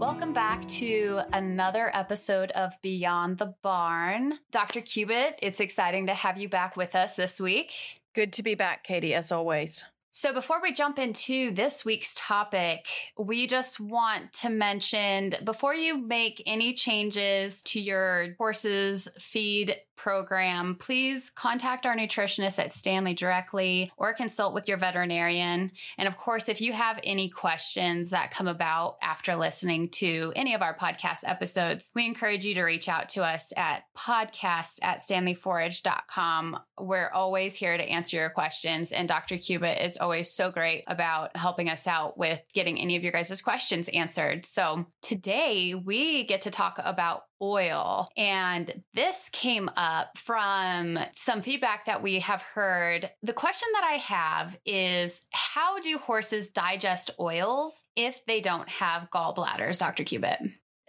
Welcome back to another episode of Beyond the Barn. Dr. Cubitt, it's exciting to have you back with us this week. Good to be back, Katie, as always. So, before we jump into this week's topic, we just want to mention before you make any changes to your horse's feed program, please contact our nutritionist at Standlee directly or consult with your veterinarian. And of course, if you have any questions that come about after listening to any of our podcast episodes, we encourage you to reach out to us at podcast at standleeforage.com. We're always here to answer your questions. And Dr. Cubitt is always so great about helping us out with getting any of your guys' questions answered. So today we get to talk about oil. And this came up from some feedback that we have heard. The question that I have is how do horses digest oils if they don't have gallbladders, Dr. Cubitt?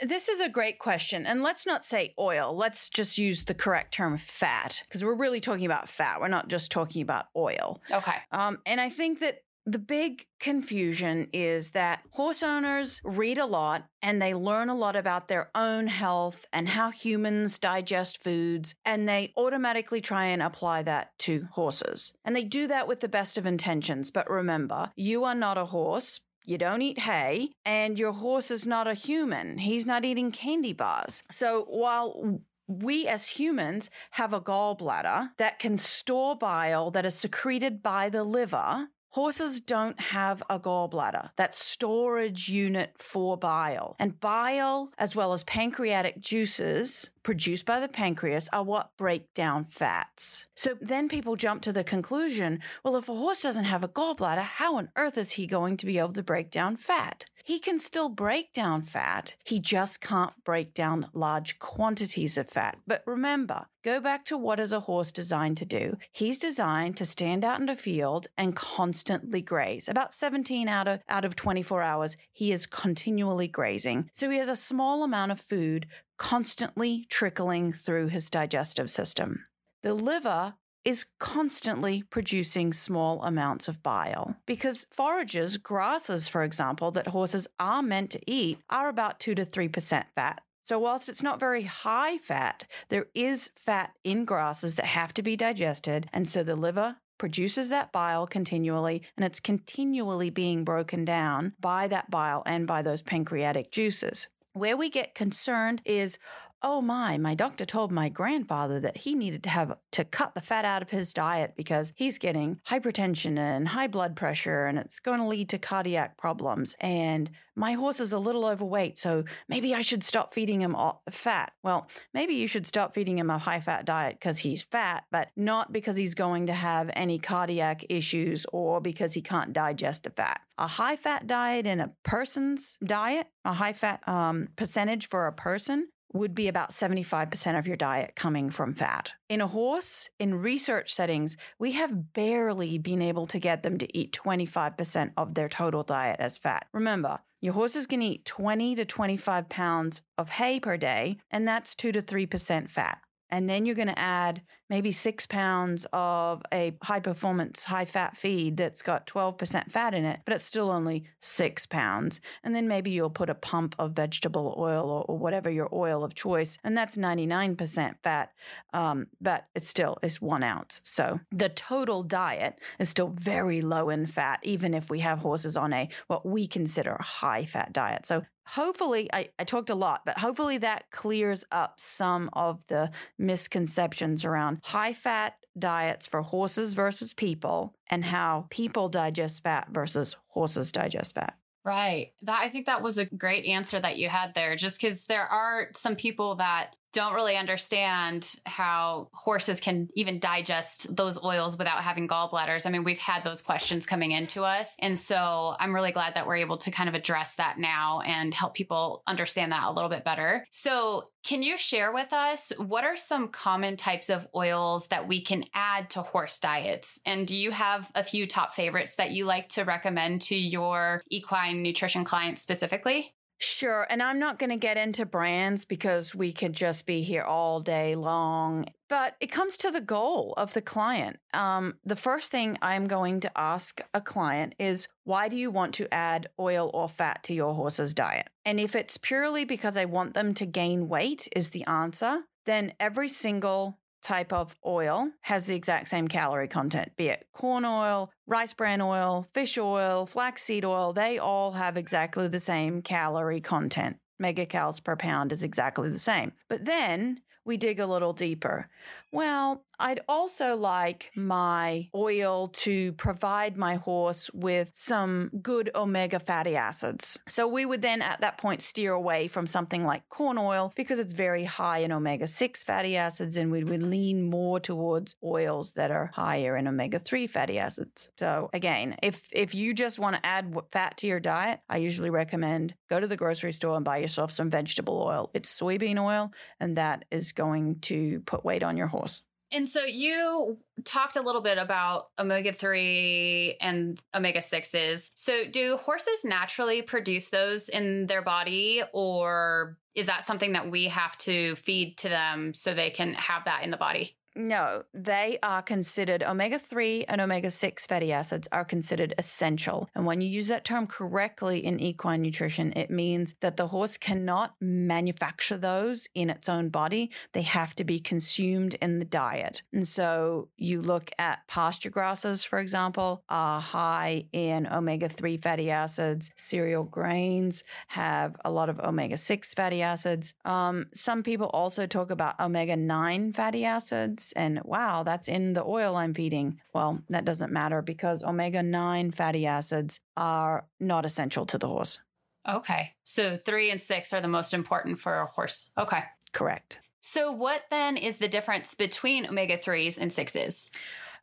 This is a great question. And let's not say oil. Let's just use the correct term fat because we're really talking about fat. We're not just talking about oil. Okay. Um, and I think that the big confusion is that horse owners read a lot and they learn a lot about their own health and how humans digest foods, and they automatically try and apply that to horses. And they do that with the best of intentions. But remember, you are not a horse. You don't eat hay, and your horse is not a human. He's not eating candy bars. So while we as humans have a gallbladder that can store bile that is secreted by the liver Horses don't have a gallbladder, that storage unit for bile. And bile, as well as pancreatic juices produced by the pancreas, are what break down fats. So then people jump to the conclusion well, if a horse doesn't have a gallbladder, how on earth is he going to be able to break down fat? He can still break down fat. He just can't break down large quantities of fat. But remember, go back to what is a horse designed to do? He's designed to stand out in the field and constantly graze. About 17 out of out of 24 hours, he is continually grazing. So he has a small amount of food constantly trickling through his digestive system. The liver is constantly producing small amounts of bile because forages, grasses, for example, that horses are meant to eat are about 2 to 3% fat. So, whilst it's not very high fat, there is fat in grasses that have to be digested. And so the liver produces that bile continually, and it's continually being broken down by that bile and by those pancreatic juices. Where we get concerned is oh my, my doctor told my grandfather that he needed to have to cut the fat out of his diet because he's getting hypertension and high blood pressure and it's going to lead to cardiac problems. And my horse is a little overweight, so maybe I should stop feeding him fat. Well, maybe you should stop feeding him a high fat diet because he's fat, but not because he's going to have any cardiac issues or because he can't digest the fat. A high fat diet in a person's diet, a high fat um, percentage for a person would be about 75% of your diet coming from fat. In a horse, in research settings, we have barely been able to get them to eat 25% of their total diet as fat. Remember, your horse is going to eat 20 to 25 pounds of hay per day, and that's 2 to 3% fat. And then you're going to add maybe six pounds of a high performance, high fat feed that's got 12% fat in it, but it's still only six pounds. And then maybe you'll put a pump of vegetable oil or, or whatever your oil of choice, and that's 99% fat, um, but it still is one ounce. So the total diet is still very low in fat, even if we have horses on a what we consider a high fat diet. So hopefully I, I talked a lot but hopefully that clears up some of the misconceptions around high fat diets for horses versus people and how people digest fat versus horses digest fat. Right. That I think that was a great answer that you had there just cuz there are some people that don't really understand how horses can even digest those oils without having gallbladders. I mean, we've had those questions coming into us. And so I'm really glad that we're able to kind of address that now and help people understand that a little bit better. So, can you share with us what are some common types of oils that we can add to horse diets? And do you have a few top favorites that you like to recommend to your equine nutrition clients specifically? Sure. And I'm not going to get into brands because we could just be here all day long. But it comes to the goal of the client. Um, the first thing I'm going to ask a client is why do you want to add oil or fat to your horse's diet? And if it's purely because I want them to gain weight, is the answer, then every single type of oil has the exact same calorie content, be it corn oil, rice bran oil, fish oil, flaxseed oil, they all have exactly the same calorie content. Megacals per pound is exactly the same. But then we dig a little deeper. Well, I'd also like my oil to provide my horse with some good omega fatty acids. So we would then at that point steer away from something like corn oil because it's very high in omega 6 fatty acids, and we would lean more towards oils that are higher in omega 3 fatty acids. So again, if if you just want to add fat to your diet, I usually recommend go to the grocery store and buy yourself some vegetable oil. It's soybean oil, and that is going to put weight on your horse. And so you talked a little bit about omega 3 and omega 6s. So, do horses naturally produce those in their body, or is that something that we have to feed to them so they can have that in the body? No, they are considered omega 3 and omega 6 fatty acids are considered essential. And when you use that term correctly in equine nutrition, it means that the horse cannot manufacture those in its own body. They have to be consumed in the diet. And so you look at pasture grasses, for example, are high in omega 3 fatty acids. Cereal grains have a lot of omega 6 fatty acids. Um, some people also talk about omega 9 fatty acids and wow, that's in the oil I'm feeding. Well, that doesn't matter because omega 9 fatty acids are not essential to the horse. Okay. So three and six are the most important for a horse. Okay. Correct. So, what then is the difference between omega 3s and 6s?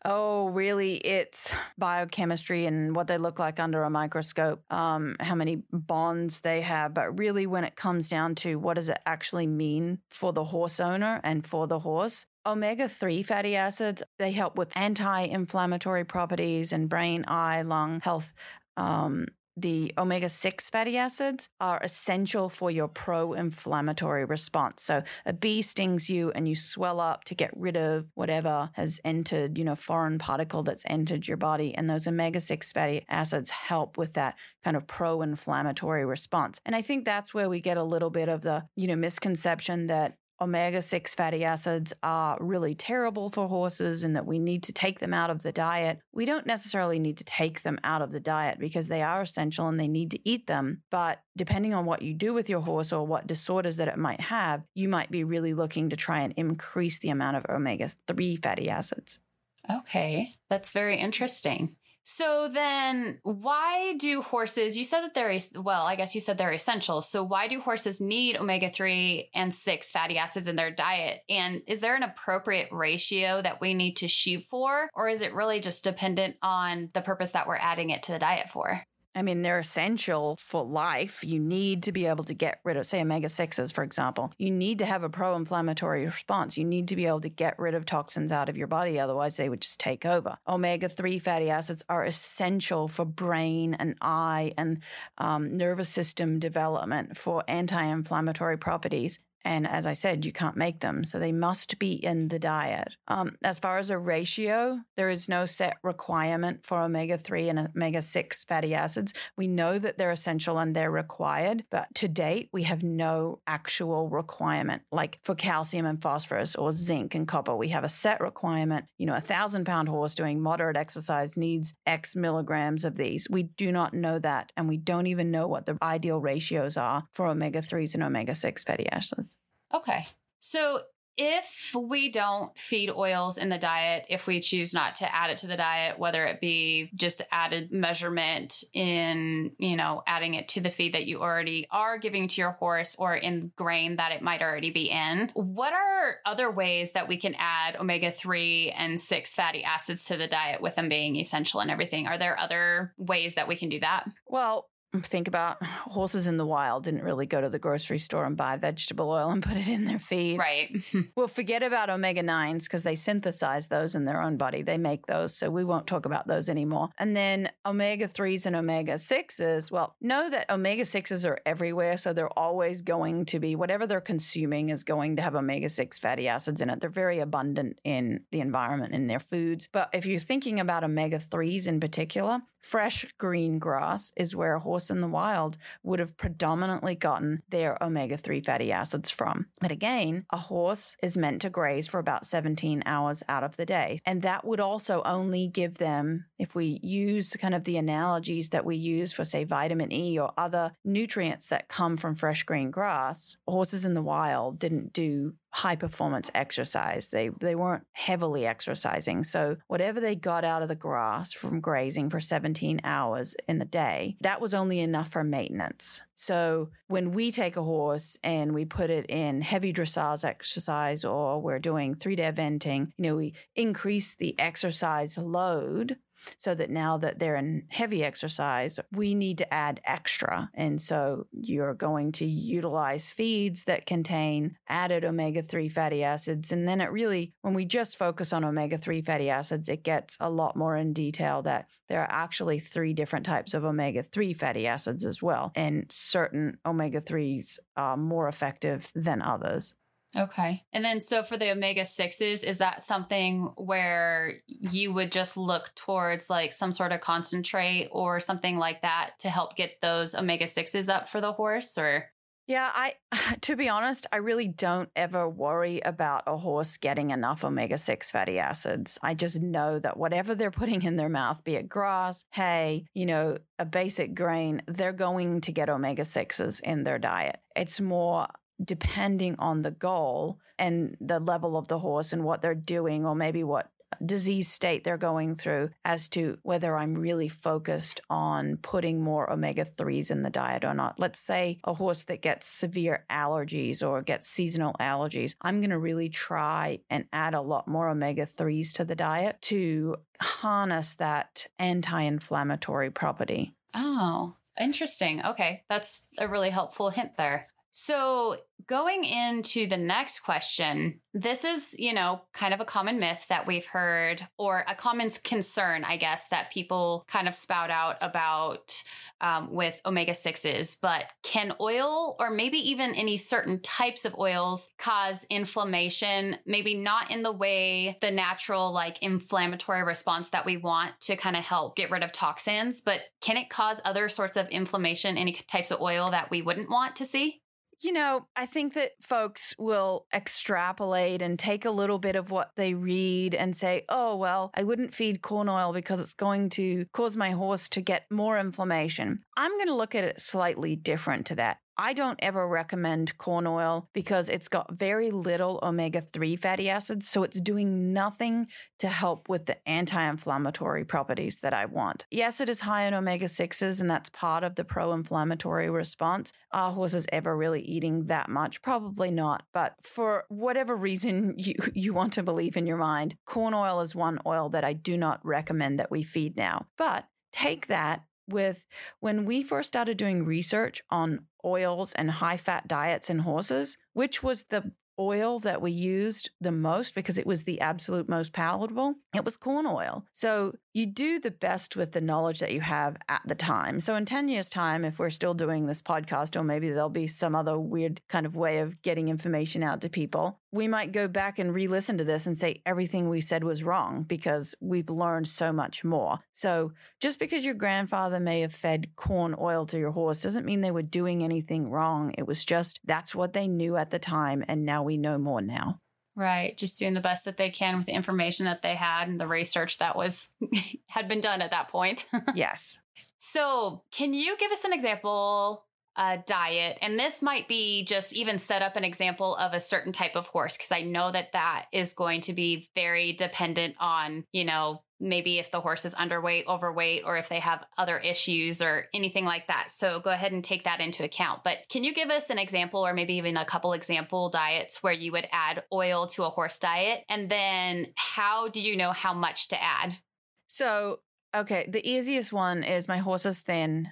Oh, really? It's biochemistry and what they look like under a microscope, um, how many bonds they have. But really, when it comes down to what does it actually mean for the horse owner and for the horse, Omega 3 fatty acids, they help with anti inflammatory properties and brain, eye, lung health. Um, the omega 6 fatty acids are essential for your pro inflammatory response. So, a bee stings you and you swell up to get rid of whatever has entered, you know, foreign particle that's entered your body. And those omega 6 fatty acids help with that kind of pro inflammatory response. And I think that's where we get a little bit of the, you know, misconception that omega 6 fatty acids are really terrible for horses and that we need to take them out of the diet. We don't necessarily need to take them out of the diet because they are essential and they need to eat them. But depending on what you do with your horse or what disorders that it might have, you might be really looking to try and increase the amount of omega 3 fatty acids. Okay, that's very interesting. So then why do horses, you said that they're, well, I guess you said they're essential. So why do horses need omega 3 and 6 fatty acids in their diet? And is there an appropriate ratio that we need to shoot for? Or is it really just dependent on the purpose that we're adding it to the diet for? I mean, they're essential for life. You need to be able to get rid of, say, omega 6s, for example. You need to have a pro inflammatory response. You need to be able to get rid of toxins out of your body, otherwise, they would just take over. Omega 3 fatty acids are essential for brain and eye and um, nervous system development for anti inflammatory properties. And as I said, you can't make them. So they must be in the diet. Um, as far as a ratio, there is no set requirement for omega 3 and omega 6 fatty acids. We know that they're essential and they're required, but to date, we have no actual requirement. Like for calcium and phosphorus or zinc and copper, we have a set requirement. You know, a thousand pound horse doing moderate exercise needs X milligrams of these. We do not know that. And we don't even know what the ideal ratios are for omega 3s and omega 6 fatty acids. Okay. So if we don't feed oils in the diet, if we choose not to add it to the diet, whether it be just added measurement in, you know, adding it to the feed that you already are giving to your horse or in grain that it might already be in, what are other ways that we can add omega 3 and 6 fatty acids to the diet with them being essential and everything? Are there other ways that we can do that? Well, think about horses in the wild didn't really go to the grocery store and buy vegetable oil and put it in their feed. Right. we'll forget about omega 9s because they synthesize those in their own body. They make those. So we won't talk about those anymore. And then omega 3s and omega 6s, well, know that omega 6s are everywhere. So they're always going to be, whatever they're consuming is going to have omega 6 fatty acids in it. They're very abundant in the environment, in their foods. But if you're thinking about omega 3s in particular, fresh green grass is where a horse in the wild would have predominantly gotten their omega 3 fatty acids from. But again, a horse is meant to graze for about 17 hours out of the day. And that would also only give them, if we use kind of the analogies that we use for, say, vitamin E or other nutrients that come from fresh green grass, horses in the wild didn't do high performance exercise. They they weren't heavily exercising. So whatever they got out of the grass from grazing for 17 hours in the day, that was only enough for maintenance. So when we take a horse and we put it in heavy dressage exercise or we're doing 3-day eventing, you know, we increase the exercise load so that now that they're in heavy exercise, we need to add extra. And so you're going to utilize feeds that contain added omega 3 fatty acids. And then it really, when we just focus on omega 3 fatty acids, it gets a lot more in detail that there are actually three different types of omega 3 fatty acids as well. And certain omega 3s are more effective than others. Okay. And then so for the omega 6s, is that something where you would just look towards like some sort of concentrate or something like that to help get those omega 6s up for the horse or? Yeah, I to be honest, I really don't ever worry about a horse getting enough omega 6 fatty acids. I just know that whatever they're putting in their mouth, be it grass, hay, you know, a basic grain, they're going to get omega 6s in their diet. It's more depending on the goal and the level of the horse and what they're doing, or maybe what disease state they're going through, as to whether I'm really focused on putting more omega 3s in the diet or not. Let's say a horse that gets severe allergies or gets seasonal allergies, I'm going to really try and add a lot more omega 3s to the diet to harness that anti inflammatory property. Oh, Interesting. Okay. That's a really helpful hint there. So, going into the next question, this is, you know, kind of a common myth that we've heard, or a common concern, I guess, that people kind of spout out about um, with omega 6s. But can oil, or maybe even any certain types of oils, cause inflammation? Maybe not in the way the natural, like inflammatory response that we want to kind of help get rid of toxins, but can it cause other sorts of inflammation, any types of oil that we wouldn't want to see? You know, I think that folks will extrapolate and take a little bit of what they read and say, oh, well, I wouldn't feed corn oil because it's going to cause my horse to get more inflammation. I'm going to look at it slightly different to that. I don't ever recommend corn oil because it's got very little omega 3 fatty acids. So it's doing nothing to help with the anti inflammatory properties that I want. Yes, it is high in omega 6s, and that's part of the pro inflammatory response. Are horses ever really eating that much? Probably not. But for whatever reason you, you want to believe in your mind, corn oil is one oil that I do not recommend that we feed now. But take that with when we first started doing research on oils and high fat diets in horses, which was the oil that we used the most because it was the absolute most palatable, it was corn oil. So you do the best with the knowledge that you have at the time. So in 10 years' time, if we're still doing this podcast, or maybe there'll be some other weird kind of way of getting information out to people, we might go back and re listen to this and say everything we said was wrong because we've learned so much more. So just because your grandfather may have fed corn oil to your horse doesn't mean they were doing anything wrong. It was just that's what they knew at the time. And now we know more now. Right. Just doing the best that they can with the information that they had and the research that was had been done at that point. yes. So, can you give us an example a diet, and this might be just even set up an example of a certain type of horse, because I know that that is going to be very dependent on, you know, maybe if the horse is underweight, overweight, or if they have other issues or anything like that. So go ahead and take that into account. But can you give us an example or maybe even a couple example diets where you would add oil to a horse diet? And then how do you know how much to add? So, okay, the easiest one is my horse is thin.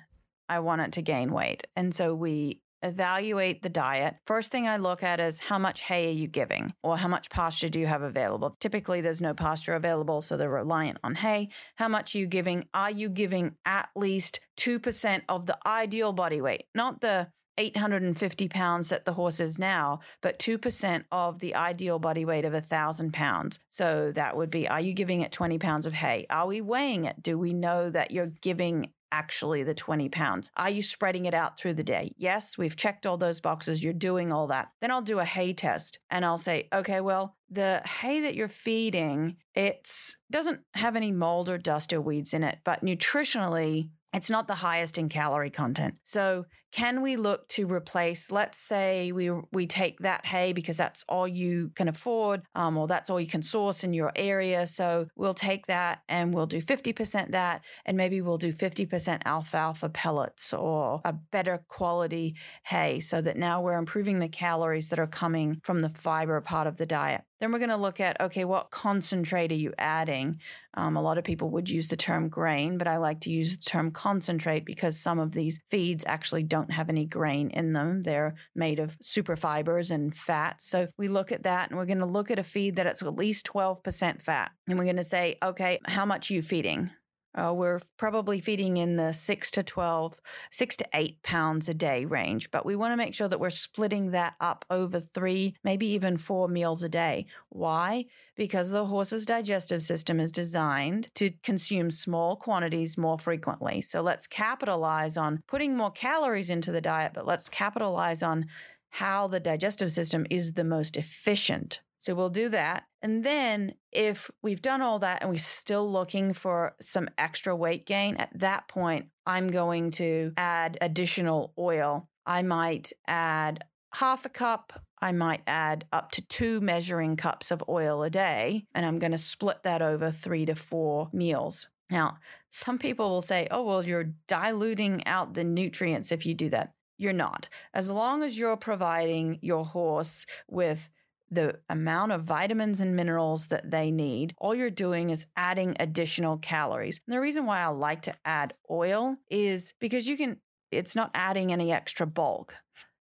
I want it to gain weight. And so we evaluate the diet, first thing I look at is how much hay are you giving or how much pasture do you have available? Typically, there's no pasture available, so they're reliant on hay. How much are you giving? Are you giving at least 2% of the ideal body weight, not the 850 pounds that the horse is now, but 2% of the ideal body weight of 1,000 pounds. So that would be are you giving it 20 pounds of hay? Are we weighing it? Do we know that you're giving actually the 20 pounds? Are you spreading it out through the day? Yes, we've checked all those boxes. You're doing all that. Then I'll do a hay test and I'll say, okay, well, the hay that you're feeding, it doesn't have any mold or dust or weeds in it, but nutritionally, it's not the highest in calorie content. So, can we look to replace? Let's say we we take that hay because that's all you can afford, um, or that's all you can source in your area. So we'll take that and we'll do fifty percent that, and maybe we'll do fifty percent alfalfa pellets or a better quality hay, so that now we're improving the calories that are coming from the fiber part of the diet. Then we're going to look at okay, what concentrate are you adding? Um, a lot of people would use the term grain, but I like to use the term concentrate because some of these feeds actually don't have any grain in them. They're made of super fibers and fat. So we look at that and we're going to look at a feed that it's at least 12% fat. And we're going to say, okay, how much are you feeding? Uh, we're probably feeding in the six to 12, six to eight pounds a day range, but we want to make sure that we're splitting that up over three, maybe even four meals a day. Why? Because the horse's digestive system is designed to consume small quantities more frequently. So let's capitalize on putting more calories into the diet, but let's capitalize on how the digestive system is the most efficient so we'll do that. And then if we've done all that and we're still looking for some extra weight gain, at that point, I'm going to add additional oil. I might add half a cup. I might add up to two measuring cups of oil a day, and I'm going to split that over three to four meals. Now, some people will say, oh, well, you're diluting out the nutrients if you do that. You're not. As long as you're providing your horse with the amount of vitamins and minerals that they need. All you're doing is adding additional calories. And the reason why I like to add oil is because you can, it's not adding any extra bulk.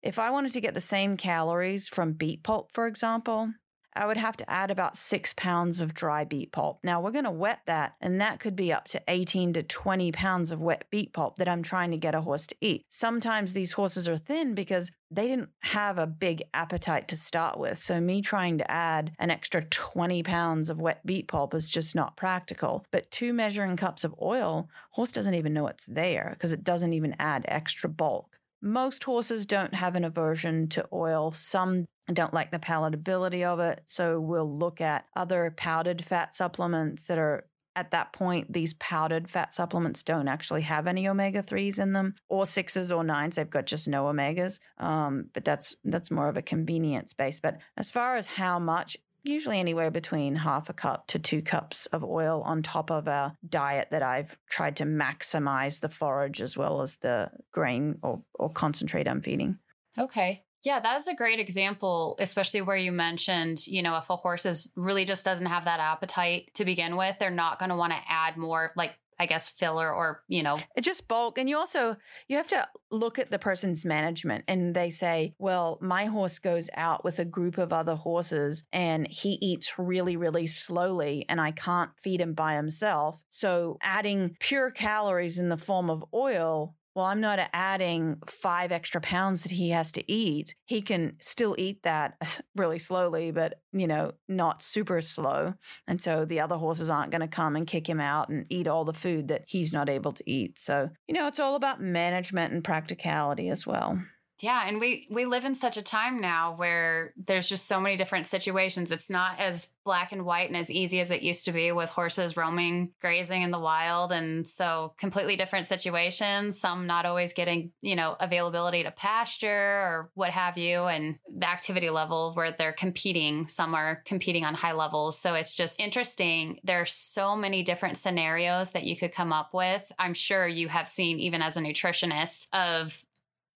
If I wanted to get the same calories from beet pulp, for example, I would have to add about six pounds of dry beet pulp. Now we're going to wet that, and that could be up to 18 to 20 pounds of wet beet pulp that I'm trying to get a horse to eat. Sometimes these horses are thin because they didn't have a big appetite to start with. So, me trying to add an extra 20 pounds of wet beet pulp is just not practical. But two measuring cups of oil, horse doesn't even know it's there because it doesn't even add extra bulk. Most horses don't have an aversion to oil. Some don't like the palatability of it. So we'll look at other powdered fat supplements that are at that point, these powdered fat supplements don't actually have any omega threes in them, or sixes or nines. They've got just no omegas. Um, but that's that's more of a convenience base. But as far as how much, usually anywhere between half a cup to two cups of oil on top of a diet that I've tried to maximize the forage as well as the grain or, or concentrate I'm feeding. Okay. Yeah, that is a great example, especially where you mentioned, you know, if a horse is really just doesn't have that appetite to begin with, they're not going to want to add more like I guess filler or, you know. It just bulk. And you also you have to look at the person's management and they say, well, my horse goes out with a group of other horses and he eats really, really slowly and I can't feed him by himself. So adding pure calories in the form of oil well, I'm not adding five extra pounds that he has to eat. He can still eat that really slowly, but, you know, not super slow. And so the other horses aren't going to come and kick him out and eat all the food that he's not able to eat. So, you know, it's all about management and practicality as well. Yeah, and we we live in such a time now where there's just so many different situations. It's not as black and white and as easy as it used to be with horses roaming, grazing in the wild and so completely different situations, some not always getting, you know, availability to pasture or what have you and the activity level where they're competing, some are competing on high levels. So it's just interesting. There are so many different scenarios that you could come up with. I'm sure you have seen even as a nutritionist of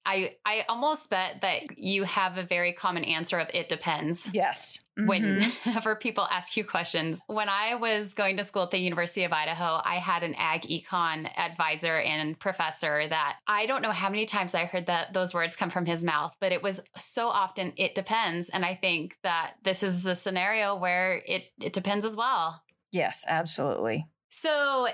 I I almost bet that you have a very common answer of it depends. Yes. Mm-hmm. Whenever people ask you questions. When I was going to school at the University of Idaho, I had an ag econ advisor and professor that I don't know how many times I heard that those words come from his mouth, but it was so often it depends. And I think that this is the scenario where it it depends as well. Yes, absolutely. So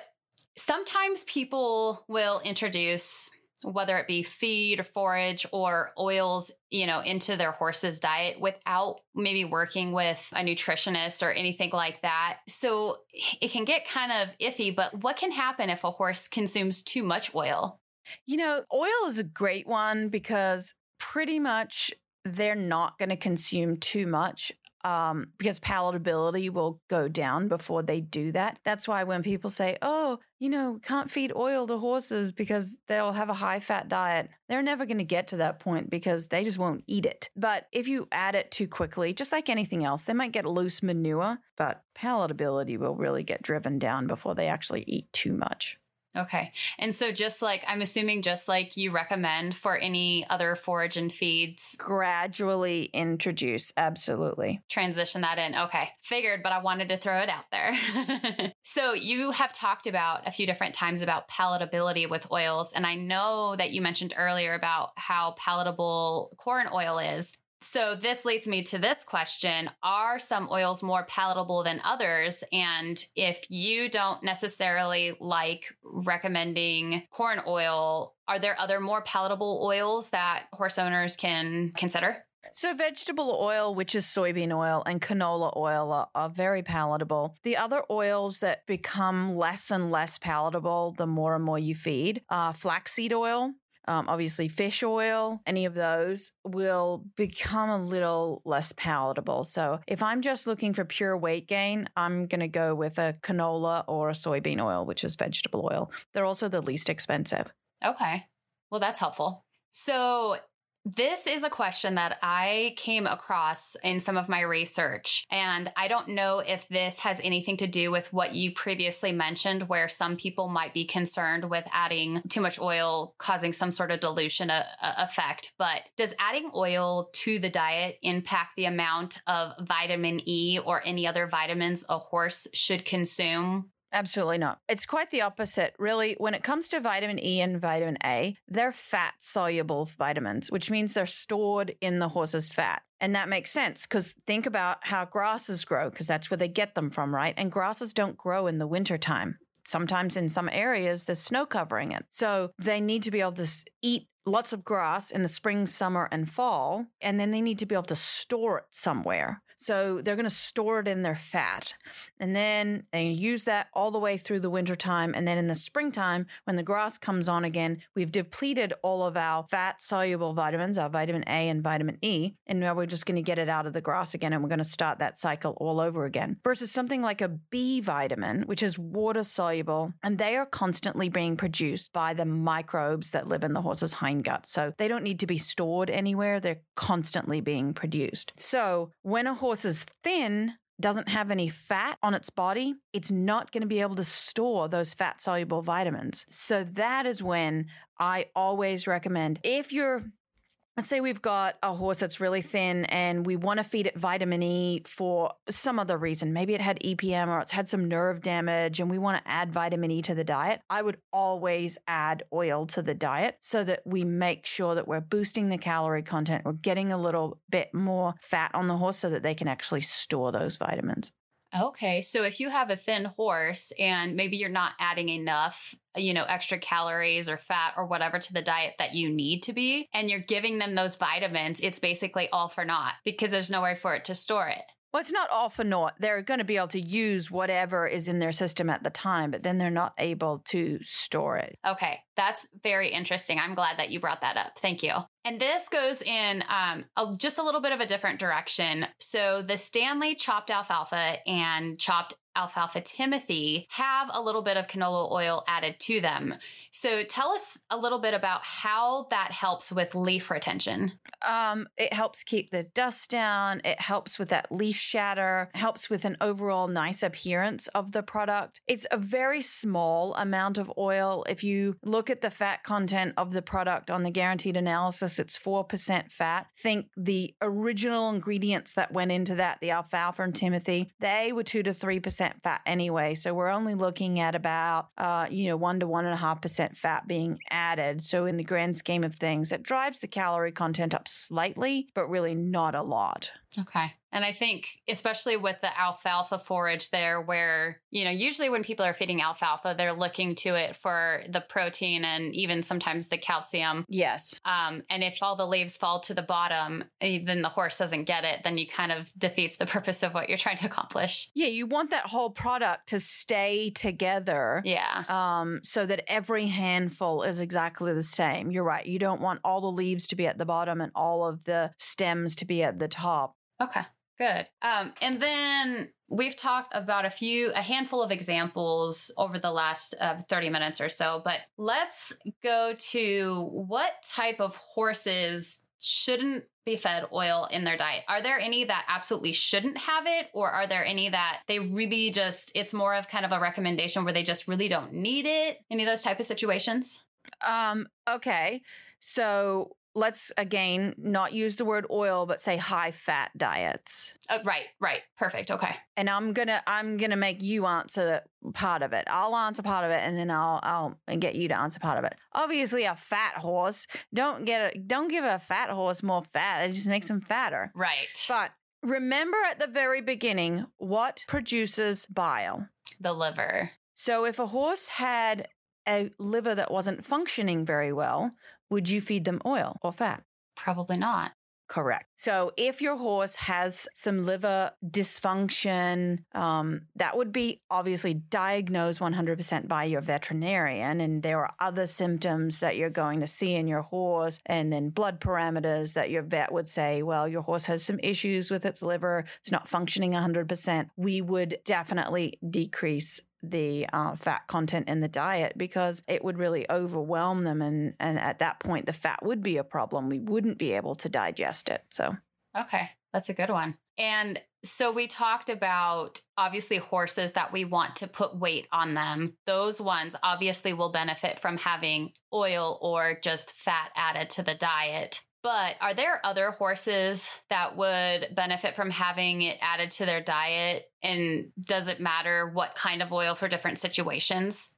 sometimes people will introduce whether it be feed or forage or oils, you know, into their horse's diet without maybe working with a nutritionist or anything like that. So it can get kind of iffy, but what can happen if a horse consumes too much oil? You know, oil is a great one because pretty much they're not going to consume too much um, because palatability will go down before they do that. That's why when people say, oh, you know, can't feed oil to horses because they'll have a high fat diet, they're never going to get to that point because they just won't eat it. But if you add it too quickly, just like anything else, they might get loose manure, but palatability will really get driven down before they actually eat too much. Okay. And so just like I'm assuming just like you recommend for any other forage and feeds gradually introduce absolutely. Transition that in. Okay. Figured, but I wanted to throw it out there. so you have talked about a few different times about palatability with oils and I know that you mentioned earlier about how palatable corn oil is. So, this leads me to this question Are some oils more palatable than others? And if you don't necessarily like recommending corn oil, are there other more palatable oils that horse owners can consider? So, vegetable oil, which is soybean oil, and canola oil are, are, very palatable. The other oils that become less and less palatable the more and more you feed are flaxseed oil, um, obviously fish oil, any of those will become a little less palatable. So if I'm just looking for pure weight gain, I'm going to go with a canola or a soybean oil, which is vegetable oil. They're also the least expensive. Okay. Well, that's helpful. So this is a question that I came across in some of my research. And I don't know if this has anything to do with what you previously mentioned, where some people might be concerned with adding too much oil causing some sort of dilution uh, uh, effect. But does adding oil to the diet impact the amount of vitamin E or any other vitamins a horse should consume Absolutely not. It's quite the opposite, really. When it comes to vitamin E and vitamin A, they're fat soluble vitamins, which means they're stored in the horse's fat. And that makes sense because think about how grasses grow, because that's where they get them from, right? And grasses don't grow in the wintertime. Sometimes in some areas, there's snow covering it. So they need to be able to eat lots of grass in the spring, summer, and fall. And then they need to be able to store it somewhere. So they're going to store it in their fat. And then they use that all the way through the wintertime. And then in the springtime, when the grass comes on again, we've depleted all of our fat soluble vitamins, our vitamin A and vitamin E. And now we're just going to get it out of the grass again and we're going to start that cycle all over again. Versus something like a B vitamin, which is water soluble, and they are constantly being produced by the microbes that live in the horse's hindgut. So they don't need to be stored anywhere, they're constantly being produced. So when a horse is thin, doesn't have any fat on its body, it's not going to be able to store those fat soluble vitamins. So that is when I always recommend if you're let's say we've got a horse that's really thin and we want to feed it vitamin E for some other reason. Maybe it had EPM or it's had some nerve damage and we want to add vitamin E to the diet. I would always add oil to the diet so that we make sure that we're boosting the calorie content. We're getting a little bit more fat on the horse so that they can actually store those vitamins. Okay. So if you have a thin horse and maybe you're not adding enough, you know, extra calories or fat or whatever to the diet that you need to be, and you're giving them those vitamins, it's basically all for naught because there's nowhere for it to store it. Well, it's not all for naught. They're going to be able to use whatever is in their system at the time, but then they're not able to store it. Okay. That's very interesting. I'm glad that you brought that up. Thank you. And this goes in um, a, just a little bit of a different direction. So the Standlee chopped alfalfa and chopped alfalfa Timothy have a little bit of canola oil added to them. So tell us a little bit about how that helps with leaf retention. Um, it helps keep the dust down. It helps with that leaf shatter. Helps with an overall nice appearance of the product. It's a very small amount of oil. If you look at the fat content of the product on the guaranteed analysis, it's four percent fat. Think the original ingredients that went into that, the alfalfa and Timothy, they were two to three percent fat anyway. So we're only looking at about uh, you know one to one and a half percent fat being added. So in the grand scheme of things, it drives the calorie content up slightly, but really not a lot. Okay. And I think, especially with the alfalfa forage there, where, you know, usually when people are feeding alfalfa, they're looking to it for the protein and even sometimes the calcium. Yes. Um, and if all the leaves fall to the bottom, eh, then the horse doesn't get it, then you kind of defeats the purpose of what you're trying to accomplish. Yeah. You want that whole product to stay together. Yeah. Um, so that every handful is exactly the same. You're right. You don't want all the leaves to be at the bottom and all of the stems to be at the top. Okay. Good. Um, and then we've talked about a few, a handful of examples over the last uh, 30 minutes or so, but let's go to what type of horses shouldn't be fed oil in their diet. Are there any that absolutely shouldn't have it, or are there any that they really just, it's more of kind of a recommendation where they just really don't need it? Any of those type of situations? Um, okay. So let's again not use the word oil but say high fat diets. Uh, right right. Perfect. Okay. And i'm gonna i'm gonna make you answer part of it. I'll answer part of it and then i'll i'll get you to answer part of it. Obviously a fat horse don't get a don't give a fat horse more fat. It just makes them fatter. Right. But remember at the very beginning what produces bile? The liver. So if a horse had a liver that wasn't functioning very well, would you feed them oil or fat? Probably not. Correct. So if your horse has some liver dysfunction, um, that would be obviously diagnosed 100% by your veterinarian. And there are other symptoms that you're going to see in your horse, and then blood parameters that your vet would say, well, your horse has some issues with its liver, it's not functioning 100%. We would definitely decrease the uh, fat content in the diet because it would really overwhelm them. And, and at that point, the fat would be a problem. We wouldn't be able to digest it. So, okay, that's a good one. And so we talked about obviously horses that we want to put weight on them. Those ones obviously will benefit from having oil or just fat added to the diet. But are there other horses that would benefit from having it added to their diet? And does it matter what kind of oil for different situations?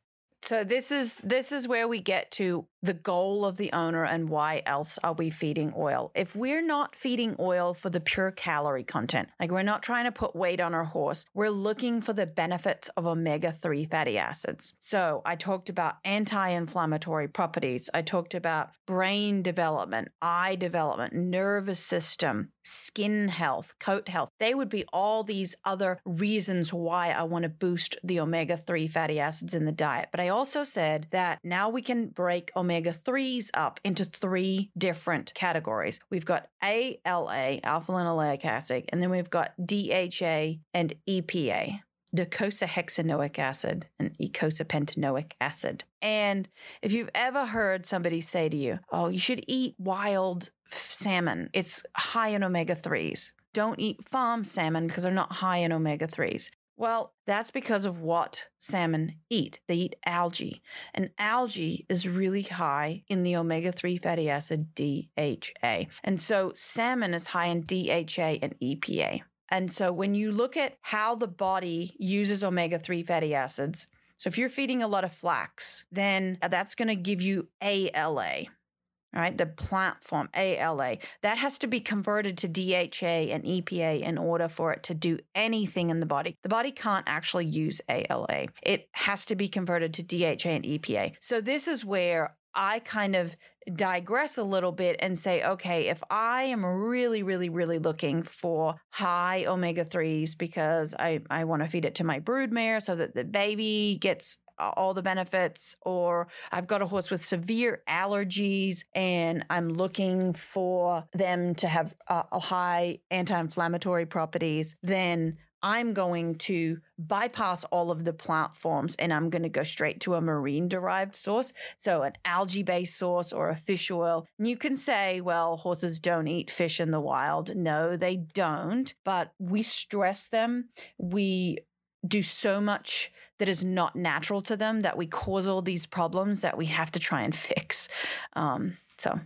So this is this is where we get to the goal of the owner and why else are we feeding oil? If we're not feeding oil for the pure calorie content, like we're not trying to put weight on our horse, we're looking for the benefits of omega 3 fatty acids. So I talked about anti inflammatory properties, I talked about brain development, eye development, nervous system, skin health, coat health. They would be all these other reasons why I want to boost the omega 3 fatty acids in the diet. But I also said that now we can break omega omega 3s up into three different categories. We've got ALA, alpha linoleic acid, and then we've got DHA and EPA docosahexaenoic acid and eicosapentaenoic acid. And if you've ever heard somebody say to you, oh, you should eat wild salmon, it's high in omega 3s. Don't eat farm salmon because they're not high in omega 3s. Well, that's because of what salmon eat. They eat algae, and algae is really high in the omega 3 fatty acid DHA. And so salmon is high in DHA and EPA. And so when you look at how the body uses omega 3 fatty acids, so if you're feeding a lot of flax, then that's going to give you ALA, right? The plant form, ALA, that has to be converted to DHA and EPA in order for it to do anything in the body. The body can't actually use ALA, it has to be converted to DHA and EPA. So, this is where I kind of digress a little bit and say, okay, if I am really, really, really looking for high omega 3s because I, I want to feed it to my broodmare so that the baby gets all the benefits, or I've got a horse with severe allergies and I'm looking for them to have uh, a high anti inflammatory properties, then I'm going to bypass all of the platforms and I'm going to go straight to a marine derived source. So, an algae based source or a fish oil. And you can say, well, horses don't eat fish in the wild. No, they don't. But we stress them. We do so much that is not natural to them that we cause all these problems that we have to try and fix. Um, so,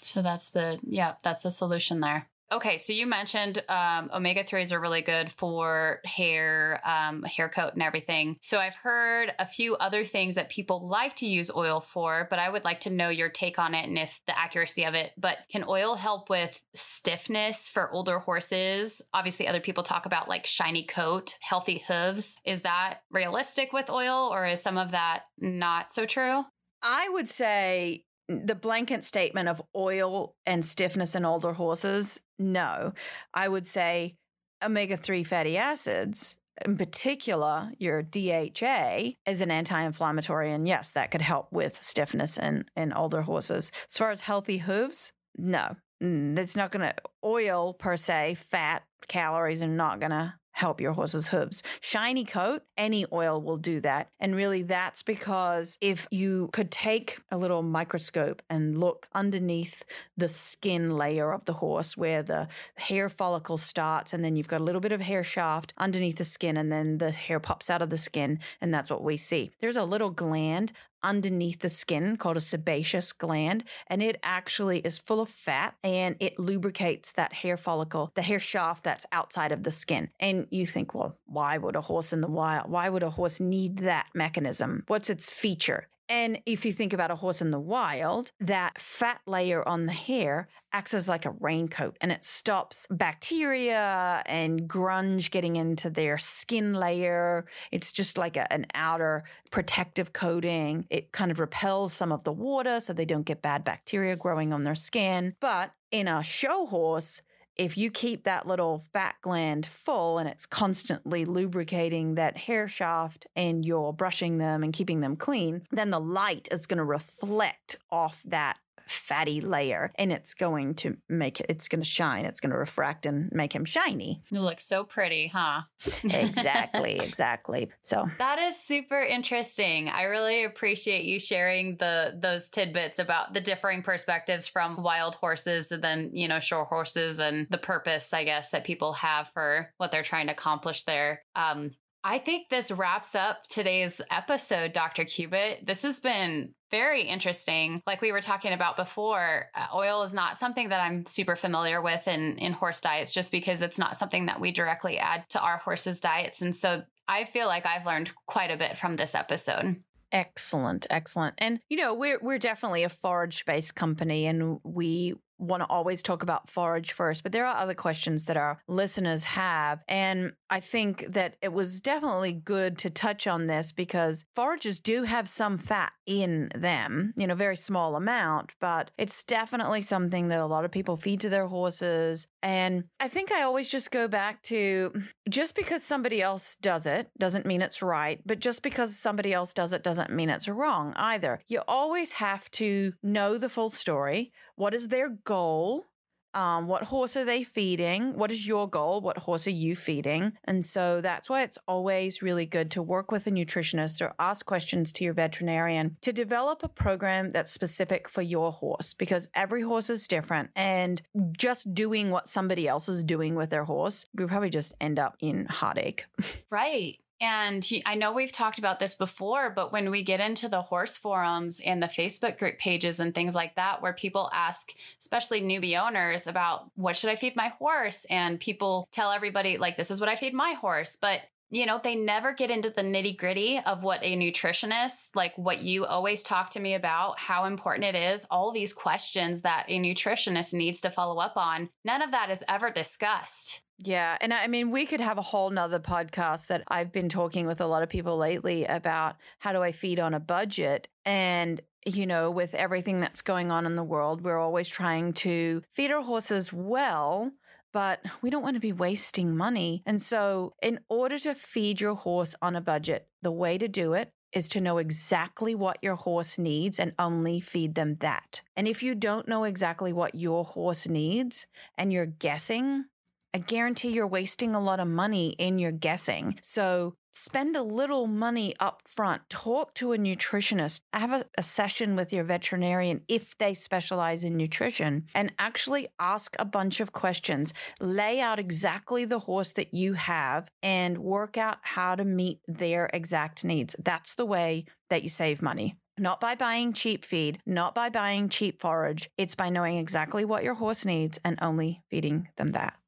so that's the yeah, that's the solution there. Okay, so you mentioned um, omega 3s are really good for hair, um, hair coat, and everything. So I've heard a few other things that people like to use oil for, but I would like to know your take on it and if the accuracy of it. But can oil help with stiffness for older horses? Obviously, other people talk about like shiny coat, healthy hooves. Is that realistic with oil, or is some of that not so true? I would say the blanket statement of oil and stiffness in older horses, no. I would say omega 3 fatty acids, in particular, your DHA, is an anti inflammatory. And yes, that could help with stiffness in, in older horses. As far as healthy hooves, no. Mm, it's not going to, oil per se, fat, calories are not going to help your horse's hooves. Shiny coat, any oil will do that. And really, that's because if you could take a little microscope and look underneath the skin layer of the horse where the hair follicle starts, and then you've got a little bit of hair shaft underneath the skin, and then the hair pops out of the skin, and that's what we see. There's a little gland underneath the skin called a sebaceous gland, and it actually is full of fat and it lubricates that hair follicle, the hair shaft that's outside of the skin. And you think, well, why would a horse in the wild, why would a horse need that mechanism? What's its feature? And if you think about a horse in the wild, that fat layer on the hair acts as like a raincoat and it stops bacteria and grunge getting into their skin layer. It's just like a, an outer protective coating. It kind of repels some of the water so they don't get bad bacteria growing on their skin. But in a show horse, if you keep that little fat gland full and it's constantly lubricating that hair shaft and you're brushing them and keeping them clean, then the light is going to reflect off that fatty layer and it's going to make it it's going to shine. It's going to refract and make him shiny. You look so pretty huh? Exactly exactly. So that is super interesting. I really appreciate you sharing the those tidbits about the differing perspectives from wild horses and then you know shore horses and the purpose i guess that people have for what they're trying to accomplish there. Um I think this wraps up today's episode, Dr. Cubitt. This has been very interesting. Like we were talking about before, uh, oil is not something that I'm super familiar with in, in horse diets just because it's not something that we directly add to our horses' diets. And so I feel like I've learned quite a bit from this episode. Excellent, excellent. And you know, we're we're definitely a forage-based company and we want to always talk about forage first, but there are other questions that our listeners have. And I think that it was definitely good to touch on this because forages do have some fat in them, you know, very small amount, but it's definitely something that a lot of people feed to their horses. And I think I always just go back to just because somebody else does it doesn't mean it's right, but just because somebody else does it doesn't mean it's wrong either. You always have to know the full story what is their goal? Um, what horse are they feeding? What is your goal? What horse are you feeding? And so that's why it's always really good to work with a nutritionist or ask questions to your veterinarian to develop a program that's specific for your horse because every horse is different. And just doing what somebody else is doing with their horse, we probably just end up in heartache. Right. And I know we've talked about this before, but when we get into the horse forums and the Facebook group pages and things like that, where people ask, especially newbie owners, about what should I feed my horse? And people tell everybody, like, this is what I feed my horse. But you know, they never get into the nitty gritty of what a nutritionist, like what you always talk to me about, how important it is, all these questions that a nutritionist needs to follow up on. None of that is ever discussed Yeah. And I mean, we could have a whole nother podcast that I've been talking with a lot of people lately about how do I feed on a budget? And, you know, with everything that's going on in the world, we're always trying to feed our horses well. But we don't want to be wasting money. And so, in order to feed your horse on a budget, the way to do it is to know exactly what your horse needs and only feed them that. And if you don't know exactly what your horse needs and you're guessing, I guarantee you're wasting a lot of money in your guessing. So spend a little money up front. Talk to a nutritionist. Have a, a, session with your veterinarian if they specialize in nutrition and actually ask a bunch of questions. Lay out exactly the horse that you have and work out how to meet their exact needs. That's the way that you save money. Not by buying cheap feed, not by buying cheap forage. It's by knowing exactly what your horse needs and only feeding them that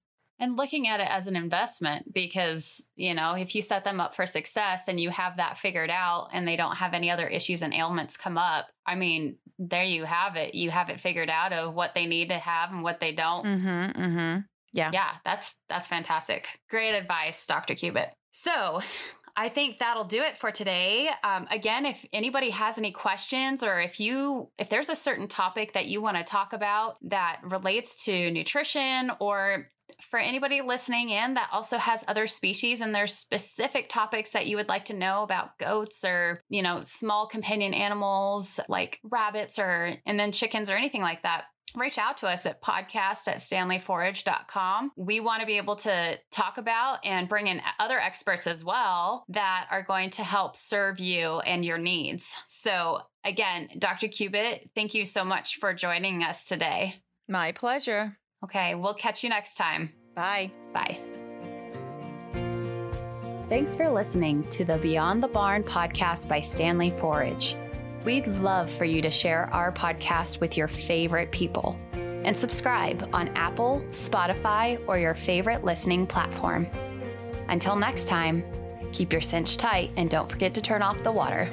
and looking at it as an investment because you know if you set them up for success and you have that figured out and they don't have any other issues and ailments come up i mean there you have it. You have it figured out of what they need to have and what they don't. Mm-hmm, mm-hmm. yeah. Yeah that's that's fantastic. Great advice dr cubitt. So I think that'll do it for today. Um, again, if anybody has any questions or if you if there's a certain topic that you want to talk about that relates to nutrition or for anybody listening in that also has other species and there's specific topics that you would like to know about goats or, you know, small companion animals like rabbits or, and then chickens or anything like that, reach out to us at podcast at standleeforage.com. We want to be able to talk about and bring in other experts as well that are going to help serve you and your needs. So, again, Dr. Cubitt, thank you so much for joining us today. My pleasure. Okay, we'll catch you next time. Bye. Bye. Thanks for listening to the Beyond the Barn podcast by Standlee Forage. We'd love for you to share our podcast with your favorite people and subscribe on Apple, Spotify, or your favorite listening platform. Until next time, keep your cinch tight and don't forget to turn off the water.